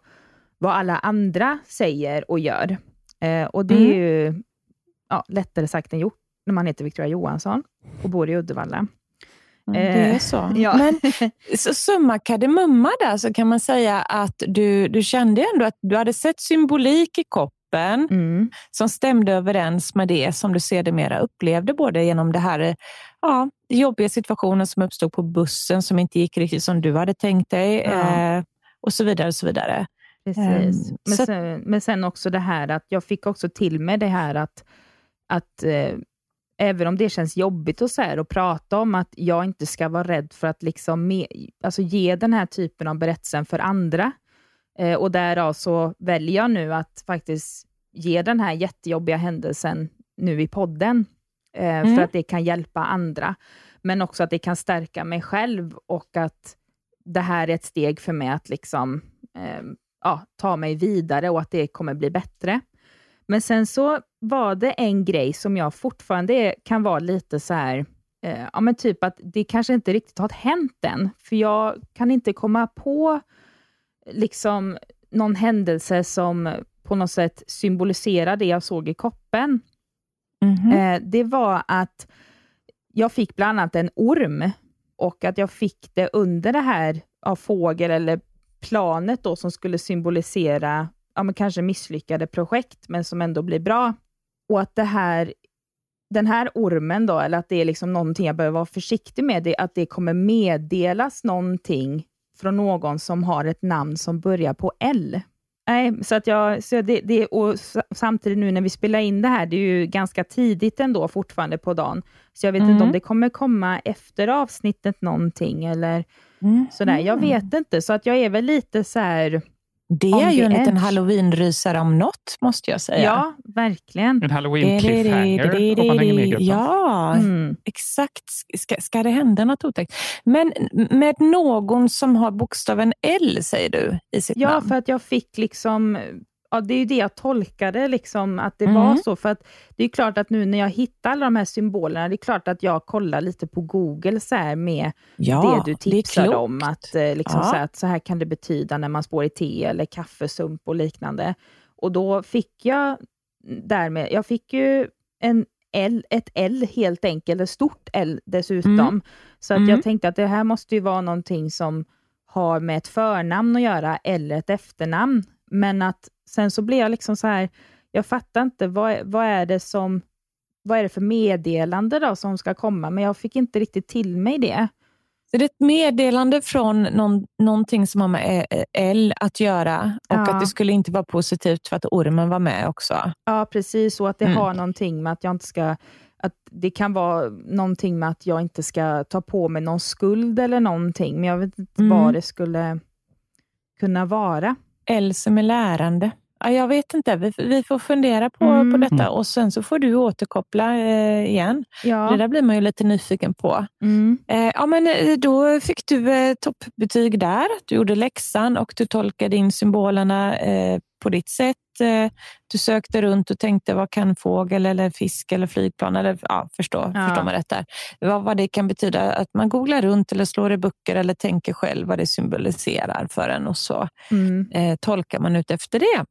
S2: vad alla andra säger och gör. Eh, och det är
S1: Mm.
S2: ju ja, lättare sagt än gjort när man heter Victoria Johansson och bor i Uddevalla.
S1: Det är
S2: Eh,
S1: så.
S2: ja.
S1: Men så summa kardemumma där så kan man säga att du, du kände ändå att du hade sett symbolik i koppen
S2: Mm.
S1: som stämde överens med det som du sedermera upplevde, både genom det här ja, jobbiga situationen som uppstod på bussen som inte gick riktigt som du hade tänkt dig
S2: Ja.
S1: eh, och så vidare. och så vidare.
S2: Precis.
S1: Ehm,
S2: men,
S1: så
S2: sen, men sen också det här att jag fick också till mig det här att, att eh, även om det känns jobbigt och så här, att prata om att jag inte ska vara rädd för att liksom me, alltså ge den här typen av berättelsen för andra. Eh, och därav så väljer jag nu att faktiskt ge den här jättejobbiga händelsen nu i podden, eh,
S1: Mm.
S2: för att det kan hjälpa andra. Men också att det kan stärka mig själv och att det här är ett steg för mig att liksom, eh, ja, ta mig vidare och att det kommer bli bättre. Men sen så var det en grej som jag fortfarande kan vara lite så här, eh, ja men typ att det kanske inte riktigt har hänt än, för jag kan inte komma på liksom någon händelse som på något sätt symboliserar det jag såg i koppen.
S1: Mhm.
S2: Eh, det var att jag fick bland annat en orm och att jag fick det under det här av fågel eller planet då som skulle symbolisera ja, men kanske misslyckade projekt, men som ändå blir bra. Och att det här, den här ormen då, eller att det är liksom någonting jag behöver vara försiktig med, det, att det kommer meddelas någonting från någon som har ett namn som börjar på L. Nej, så att jag, så det, det, och samtidigt nu när vi spelar in det här, det är ju ganska tidigt ändå fortfarande på dagen, så jag vet inte
S1: Mm.
S2: om det kommer komma efter avsnittet någonting eller
S1: Mm.
S2: sådär. Jag vet inte, så att jag är väl lite så här,
S1: Det är ju en liten
S2: edge.
S1: halloween-rysare om något, måste jag säga.
S2: ja, verkligen.
S3: En halloween cliffhanger om man hänger med i gruppen.
S1: Ja,
S2: Mm.
S1: exakt. Ska, ska det hända något otäckt? Men med någon som har bokstaven L, säger du, i sitt
S2: Ja,
S1: namn?
S2: för att jag fick liksom, ja det är ju det jag tolkade, liksom, att det
S1: Mm.
S2: var så. För att det är klart att nu när jag hittar alla de här symbolerna, det är klart att jag kollar lite på Google så här med
S1: ja,
S2: det du
S1: det
S2: tipsade
S1: klokt.
S2: om, att eh, liksom
S1: Ja.
S2: så, här, att så här kan det betyda när man spår i te eller kaffesump och liknande. Och då fick jag därmed, jag fick ju en L, ett L helt enkelt, ett stort L dessutom.
S1: Mm.
S2: Så att
S1: Mm.
S2: jag tänkte att det här måste ju vara någonting som har med ett förnamn att göra eller ett efternamn. Men att sen så blev jag liksom så här, jag fattar inte, vad, vad är det som vad är det för meddelande då som ska komma? Men jag fick inte riktigt till mig det.
S1: Så det är ett meddelande från någon, någonting som har med L att göra och
S2: Ja.
S1: att det skulle inte vara positivt för att ormen var med också.
S2: Ja, precis. Och att det
S1: Mm.
S2: har någonting med att jag inte ska... Att det kan vara någonting med att jag inte ska ta på mig någon skuld eller någonting, men jag vet inte
S1: Mm.
S2: vad det skulle kunna vara.
S1: L som är lärande. Ja, jag vet inte. Vi, vi får fundera på,
S2: Mm.
S1: på detta och sen så får du återkoppla eh, igen.
S2: Ja.
S1: Det där blir man ju lite nyfiken på.
S2: Mm.
S1: Eh, ja, men eh, då fick du eh, toppbetyg där. Du gjorde läxan och du tolkade in symbolerna eh, på ditt sätt. Eh, du sökte runt och tänkte vad kan fågel eller fisk eller flygplan eller ja, förstå,
S2: Ja.
S1: förstår man rätt där. Vad, vad det kan betyda att man googlar runt eller slår i böcker eller tänker själv vad det symboliserar för en och så
S2: Mm.
S1: eh, tolkar man ut efter det.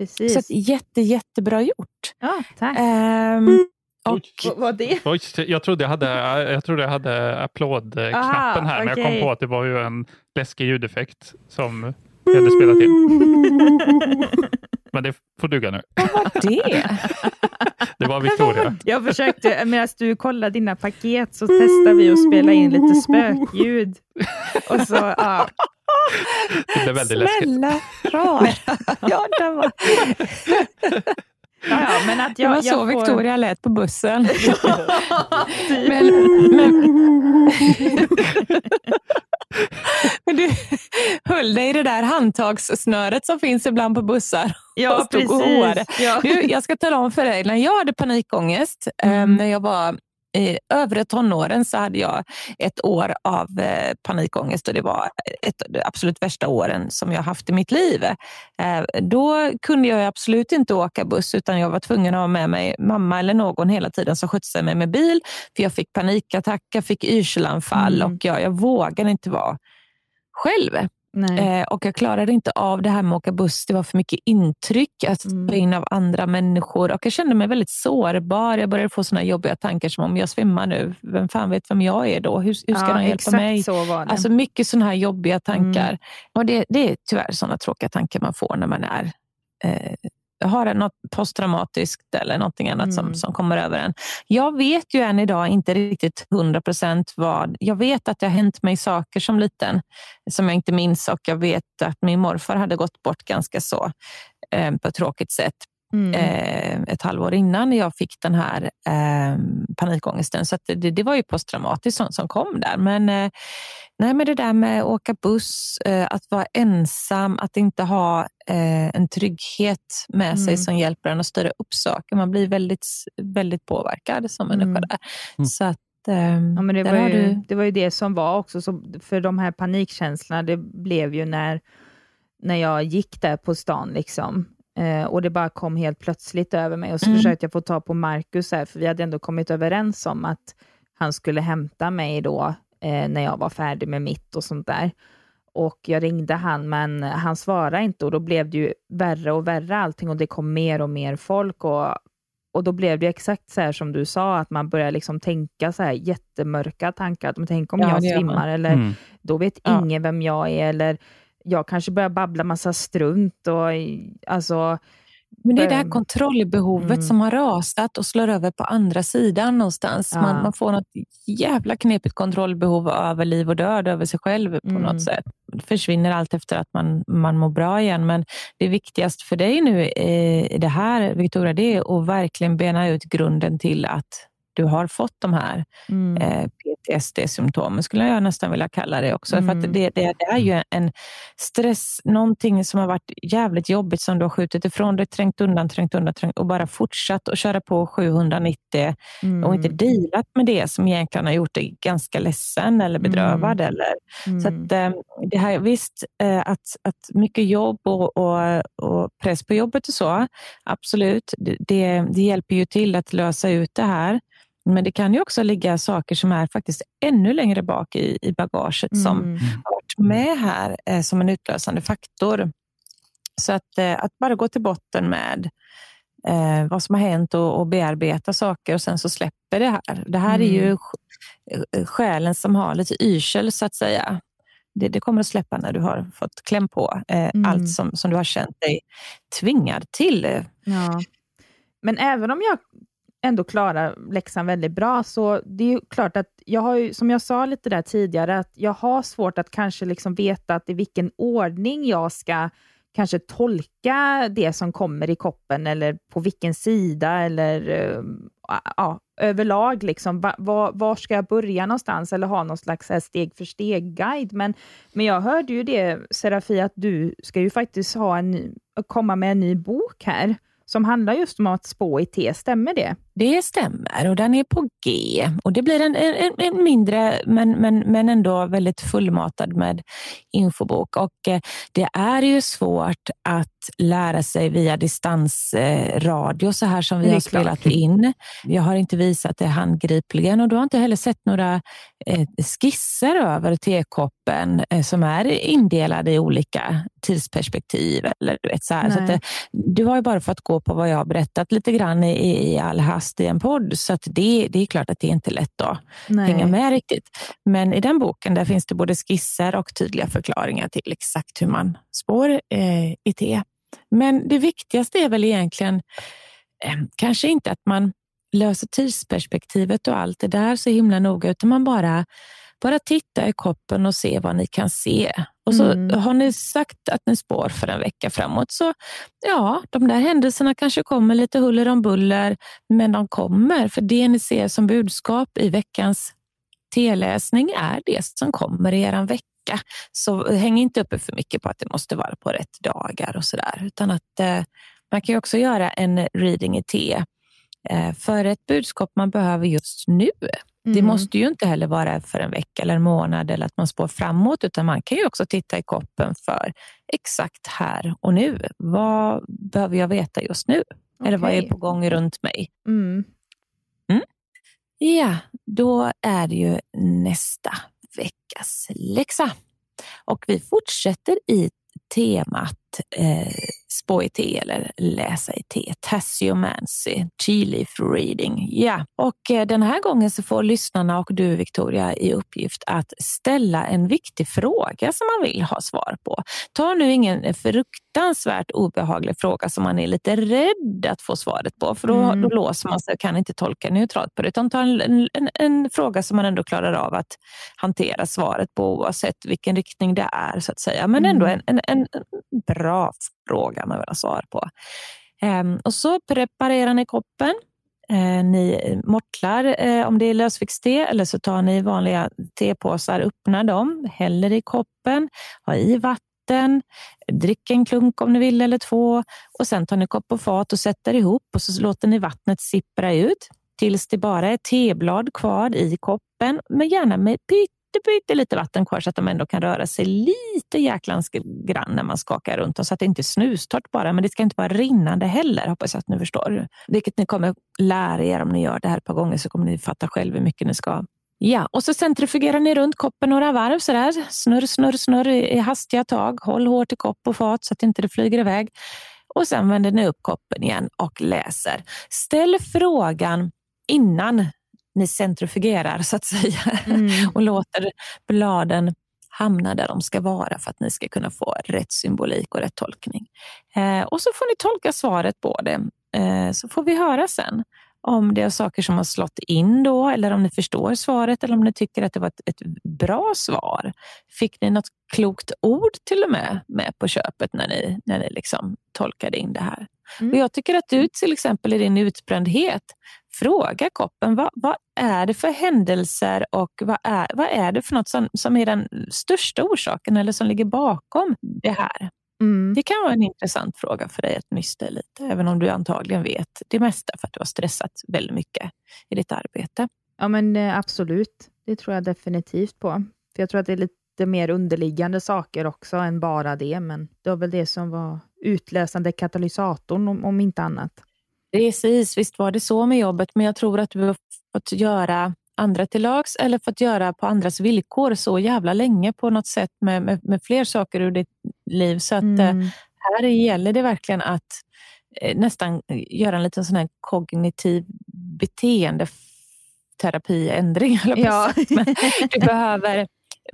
S2: Precis.
S1: Så att, jätte, jättebra gjort.
S2: ja, tack.
S1: Ehm, och,
S3: Oj.
S2: Vad var det?
S3: Oj, jag trodde jag hade, jag trodde jag hade applådknappen
S2: Aha,
S3: här, men jag kom på att det var ju en läskig ljudeffekt som jag hade spelat in. Men det får duga nu.
S1: vad var det?
S3: Det var Victoria.
S2: Jag försökte, medan du kollade dina paket så testade vi att spela in lite spökljud. Och så, ja.
S3: Det blev väldigt läskigt.
S1: Snälla rara. ja, det var,
S2: Ja, ja, men att
S1: det
S2: jag,
S1: var så
S2: jag får-
S1: Victoria lät på bussen.
S2: Typ.
S1: Men, men, men du höll dig i det där handtagssnöret som finns ibland på bussar.
S2: Ja, precis. Ja.
S1: Du, jag ska tala om för dig, när jag hade panikångest, eh,
S2: Mm.
S1: när jag var i övre tonåren så hade jag ett år av eh, panikångest och det var ett av de absolut värsta åren som jag haft i mitt liv. Eh, då kunde jag absolut inte åka buss utan jag var tvungen att ha med mig mamma eller någon hela tiden som skjutsade mig med bil. För jag fick panikattack, jag fick yrselanfall
S2: Mm.
S1: och jag, jag vågade inte vara själv. Eh, och jag klarade inte av det här med att åka buss. Det var för mycket intryck att
S2: Mm.
S1: ta in av andra människor. Och jag kände mig väldigt sårbar. Jag började få såna jobbiga tankar som om jag svimmar nu. Vem fan vet vem jag är då? Hur, hur ska
S2: ja,
S1: de hjälpa mig? Alltså mycket sådana här jobbiga tankar.
S2: Mm.
S1: Och det, det är tyvärr sådana tråkiga tankar man får när man är eh, har något posttraumatiskt eller någonting annat som,
S2: Mm.
S1: som kommer över en. Jag vet ju än idag inte riktigt 100 procent vad... Jag vet att det har hänt mig saker som liten som jag inte minns och jag vet att min morfar hade gått bort ganska så eh, på ett tråkigt sätt
S2: mm.
S1: eh, ett halvår innan jag fick den här eh, panikångesten. Så det, det var ju posttraumatiskt som, som kom där. Men, eh, nej, men det där med att åka buss, eh, att vara ensam, att inte ha eh, en trygghet med sig
S2: Mm.
S1: som hjälper en att styra upp saker. Man blir väldigt, väldigt påverkad som människa
S2: Mm.
S1: där.
S3: Mm.
S1: Så att, eh,
S2: Ja, men det, var ju,
S1: du...
S2: det var ju det som var också, så för de här panikkänslorna, det blev ju när, när jag gick där på stan. Liksom. Eh, och det bara kom helt plötsligt över mig. Och så
S1: Mm.
S2: försökte jag få ta på Marcus, här, för vi hade ändå kommit överens om att han skulle hämta mig då, eh, när jag var färdig med mitt och sånt där. Och jag ringde han, men han svarade inte och då blev det ju värre och värre allting och det kom mer och mer folk. Och, och då blev det exakt så här som du sa, att man börjar liksom tänka så här jättemörka tankar. Men tänk om
S1: Ja,
S2: jag svimmar eller
S3: Mm.
S2: då vet
S1: Ja.
S2: ingen vem jag är eller jag kanske börjar babbla massa strunt och alltså,
S1: Men det är det här
S2: Ehm,
S1: kontrollbehovet
S2: mm.
S1: som har rasat och slår över på andra sidan någonstans.
S2: Ja.
S1: Man, man får något jävla knepigt kontrollbehov över liv och död, över sig själv på
S2: Mm.
S1: något sätt. Det försvinner allt efter att man, man mår bra igen. Men det viktigaste för dig nu i det här, Victoria, det är att verkligen bena ut grunden till att du har fått de här
S2: mm,
S1: eh, PTSD-symptomen, skulle jag nästan vilja kalla det också. För
S2: Mm.
S1: att det, det, det är ju en stress, någonting som har varit jävligt jobbigt som du har skjutit ifrån dig, trängt undan, trängt undan, trängt, och bara fortsatt att köra på 790
S2: mm,
S1: och inte dealat med det som egentligen har gjort dig ganska ledsen eller bedrövad. Eller,
S2: mm,
S1: så att, eh, det här, visst, eh, att, att mycket jobb och, och, och press på jobbet och så, absolut, det, det hjälper ju till att lösa ut det här. Men det kan ju också ligga saker som är faktiskt ännu längre bak i, i bagaget som
S2: mm,
S1: har varit med här eh, som en utlösande faktor. Så att, eh, att bara gå till botten med eh, vad som har hänt och, och bearbeta saker och sen så släpper det här. Det här är ju
S2: Mm.
S1: eh, själen som har lite yrsel så att säga. Det, det kommer att släppa när du har fått kläm på eh,
S2: Mm.
S1: allt som, som du har känt dig tvingad till.
S2: Ja. Men även om jag ändå klarar läxan väldigt bra, så det är ju klart att jag har ju, som jag sa lite där tidigare, att jag har svårt att kanske liksom veta att i vilken ordning jag ska kanske tolka det som kommer i koppen eller på vilken sida eller eh, ja, överlag. Liksom, var, var, ska jag börja någonstans eller ha någon slags steg för steg-guide. Men, men jag hörde ju det, Serafi, att du ska ju faktiskt ha en, komma med en ny bok här som handlar just om att spå i te. Stämmer det?
S1: Det stämmer och den är på G. Och Det blir en, en, en mindre men, men, men ändå väldigt fullmatad med infobok. Och eh, Det är ju svårt att lära sig via distansradio så här som vi har spelat in. Jag har inte visat det handgripligen och du har inte heller sett några eh, skisser över tekoppen eh, som är indelade i olika tidsperspektiv. Eller, du, vet, så här. Så att, du har ju bara fått gå på vad jag har berättat lite grann i, i all hast i en podd. Så det, det är klart att det är inte lätt att Nej. hänga med riktigt. Men i den boken där finns det både skisser och tydliga förklaringar till exakt hur man spår eh, i te. Men det viktigaste är väl egentligen eh, kanske inte att man löser tidsperspektivet och allt det där så himla noga, utan man bara bara titta i koppen och se vad ni kan se. Och så mm. Har ni sagt att ni spår för en vecka framåt, så ja, de där händelserna kanske kommer lite huller om buller, men de kommer. För det ni ser som budskap i veckans teläsning är det som kommer i er vecka. Så häng inte uppe för mycket på att det måste vara på rätt dagar och sådär, utan att eh, man kan också göra en reading i te eh, för ett budskap man behöver just nu. Mm. Det måste ju inte heller vara för en vecka eller en månad eller att man spår framåt, utan man kan ju också titta i koppen för exakt här och nu. Vad behöver jag veta just nu? Okay. Eller vad är på gång runt mig? Mm. Mm. Ja, då är det ju nästa veckas läxa. Och vi fortsätter i temat eh, spå i te eller läsa i te. Tassiomancy, tea leaf reading. Ja, och eh, den här gången så får lyssnarna och du Victoria i uppgift att ställa en viktig fråga som man vill ha svar på. Ta nu ingen frukt fruktansvärt obehaglig fråga som man är lite rädd att få svaret på, för då, mm. då låser man sig och kan inte tolka neutralt på det. Utan ta en, en, en, fråga som man ändå klarar av att hantera svaret på oavsett vilken riktning det är, så att säga. Men ändå mm. en, en, en bra fråga man vill ha svar på. Ehm, och så preparerar ni koppen. Ehm, ni mortlar eh, om det är lösviktste eller så tar ni vanliga tepåsar, öppnar dem, häller i koppen, har i vatten, drick en klunk om ni vill eller två och sen tar ni kopp och fat och sätter ihop och så låter ni vattnet sippra ut tills det bara är teblad kvar i koppen, men gärna med pytte lite vatten kvar så att de ändå kan röra sig lite jäklans grann när man skakar runt dem så att det inte är snustort bara. Men det ska inte vara rinnande heller, hoppas jag att ni förstår. Vilket ni kommer lära er om ni gör det här ett par gånger så kommer ni fatta själv hur mycket ni ska Ja, och så centrifugerar ni runt koppen några varv sådär. Snurr, snurr, snurr i hastiga tag. Håll hårt i kopp och fat så att inte det flyger iväg. Och sen vänder ni upp koppen igen och läser. Ställ frågan innan ni centrifugerar så att säga mm. och låter bladen hamna där de ska vara för att ni ska kunna få rätt symbolik och rätt tolkning. Eh, och så får ni tolka svaret på det, eh, så får vi höra sen om det är saker som har slått in då eller om ni förstår svaret eller om ni tycker att det var ett, ett bra svar. Fick ni något klokt ord till och med med på köpet när ni, när ni liksom tolkade in det här? Mm. Och jag tycker att du till exempel i din utbrändhet fråga koppen vad, vad är det för händelser och vad är, vad är det för något som, som är den största orsaken eller som ligger bakom det här? Mm. Det kan vara en intressant fråga för dig att nysta lite, även om du antagligen vet det mesta för att du har stressat väldigt mycket i ditt arbete.
S2: Ja, men eh, absolut. Det tror jag definitivt på. För Jag tror att det är lite mer underliggande saker också än bara det, men det var väl det som var utlösande katalysatorn, om, om inte annat.
S1: Precis, visst var det så med jobbet, men jag tror att du har fått göra andra till lags eller fått göra på andras villkor så jävla länge på något sätt med, med, med fler saker ur ditt liv. Så att eh, mm. här gäller det verkligen att eh, nästan göra en liten sån här kognitiv beteendeterapiändring. Ja. Men du behöver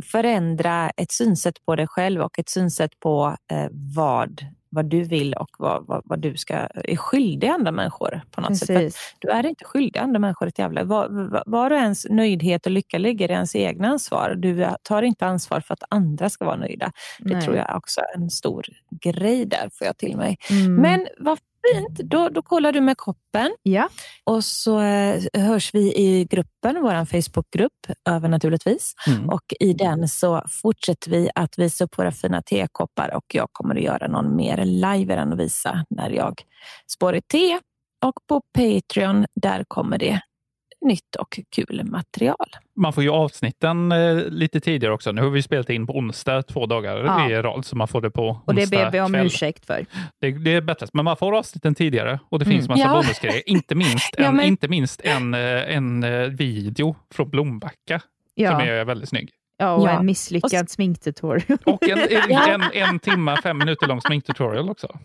S1: förändra ett synsätt på dig själv och ett synsätt på eh, vad vad du vill och vad, vad, vad du ska, är skyldig andra människor på något
S2: Precis.
S1: sätt. För du är inte skyldig andra människor ett jävla... Var, var, och ens nöjdhet och lycka ligger i ens egna ansvar. Du tar inte ansvar för att andra ska vara nöjda. Det
S2: Nej.
S1: tror jag också är en stor grej där, får jag till mig.
S2: Mm.
S1: Men vad fint, då, då kollar du med koppen.
S2: Ja,
S1: Och så eh, hörs vi i gruppen, vår Facebookgrupp, över naturligtvis.
S3: Mm.
S1: Och i den så fortsätter vi att visa upp våra fina tekoppar och jag kommer att göra någon mer live än att visa när jag spår i te. Och på Patreon, där kommer det nytt och kul material.
S3: Man får ju avsnitten eh, lite tidigare också. Nu har vi spelat in på onsdag två dagar
S2: Ja.
S3: i rad, så man får det på
S2: och det
S3: onsdag
S2: ber vi om
S3: kväll.
S2: ursäkt för.
S3: Det, det är bättre, men man får avsnitten tidigare och det
S2: Mm.
S3: finns massa
S1: Ja.
S3: bonusgrejer. Inte minst, en,
S1: Ja, men-
S3: inte minst en, eh, en eh, video från Blombacka som
S2: Ja,
S3: är väldigt snygg.
S2: ja och
S1: Ja.
S2: en misslyckad sminktutorial.
S3: Och en, en,
S1: Ja.
S3: en, en timma, fem minuter lång sminktutorial också.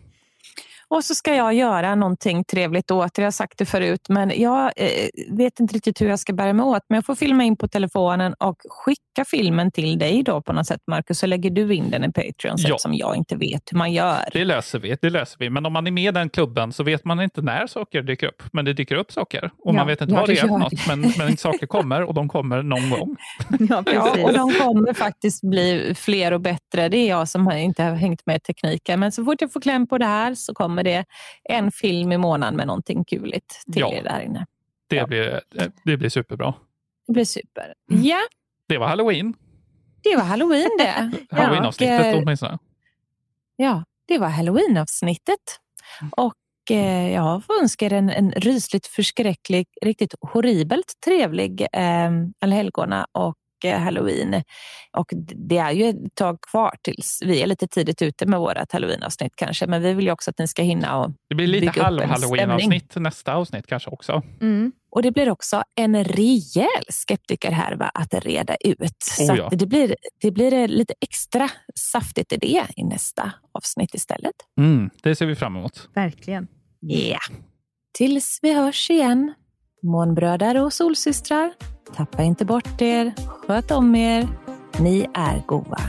S1: Och så ska jag göra någonting trevligt åt det. Jag har sagt det förut, men jag eh, vet inte riktigt hur jag ska bära mig åt. Men jag får filma in på telefonen och skicka filmen till dig då på något sätt, Marcus. Så lägger du in den i Patreon,
S3: Ja.
S1: eftersom jag inte vet hur man gör.
S3: Det löser vi. Det löser vi. Men om man är med i den klubben så vet man inte när saker dyker upp. Men det dyker upp saker. Och
S1: Ja,
S3: man vet inte vad det är för något. Men, men saker kommer och de kommer någon gång.
S2: ja,
S1: Ja, och de kommer faktiskt bli fler och bättre. Det är jag som har inte har hängt med tekniken. Men så fort jag får kläm på det här så kommer det en film i månaden med någonting kuligt till
S3: Ja.
S1: er där inne.
S3: Det,
S1: Ja.
S3: blir, eh, det blir superbra.
S1: Det blir super.
S3: Mm.
S1: Ja,
S3: Det var halloween.
S1: det var halloween det.
S3: Halloween-avsnittet
S1: och, eh,
S3: åtminstone.
S1: Ja, det var halloween-avsnittet. Och eh, jag får önska er en, en rysligt förskräcklig, riktigt horribelt trevlig eh, allhelgona och halloween. Och det är ju ett tag kvar tills vi är lite tidigt ute med vårt halloween-avsnitt kanske. Men vi vill ju också att ni ska hinna och
S3: Det blir lite halv-halloween-avsnitt nästa avsnitt kanske också.
S2: Mm.
S1: Och det blir också en rejäl skeptikerhärva att reda ut. Så
S3: Oh ja.
S1: att det, blir, det blir lite extra saftigt i det i nästa avsnitt istället.
S3: Mm, det ser vi fram emot.
S2: Verkligen.
S1: Ja. Tills vi hörs igen. Månbröder och solsystrar, tappa inte bort er. Sköt om er. Ni är goa.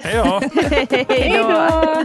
S3: Hej då!
S2: Hej då!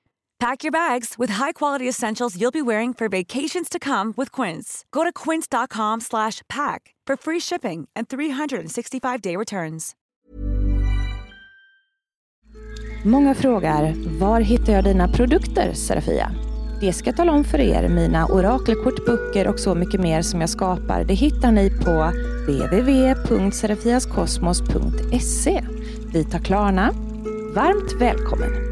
S4: Pack your bags with high-quality essentials you'll be wearing for vacations to come with Quince. Go to quince.com slash pack for free shipping and 365-day returns.
S1: Många frågar, var hittar jag dina produkter, Serafia? Det ska jag tala om för er. Mina orakelkort, böcker och så mycket mer som jag skapar, det hittar ni på www.serafiaskosmos.se. Vi tar Klarna. Varmt välkommen!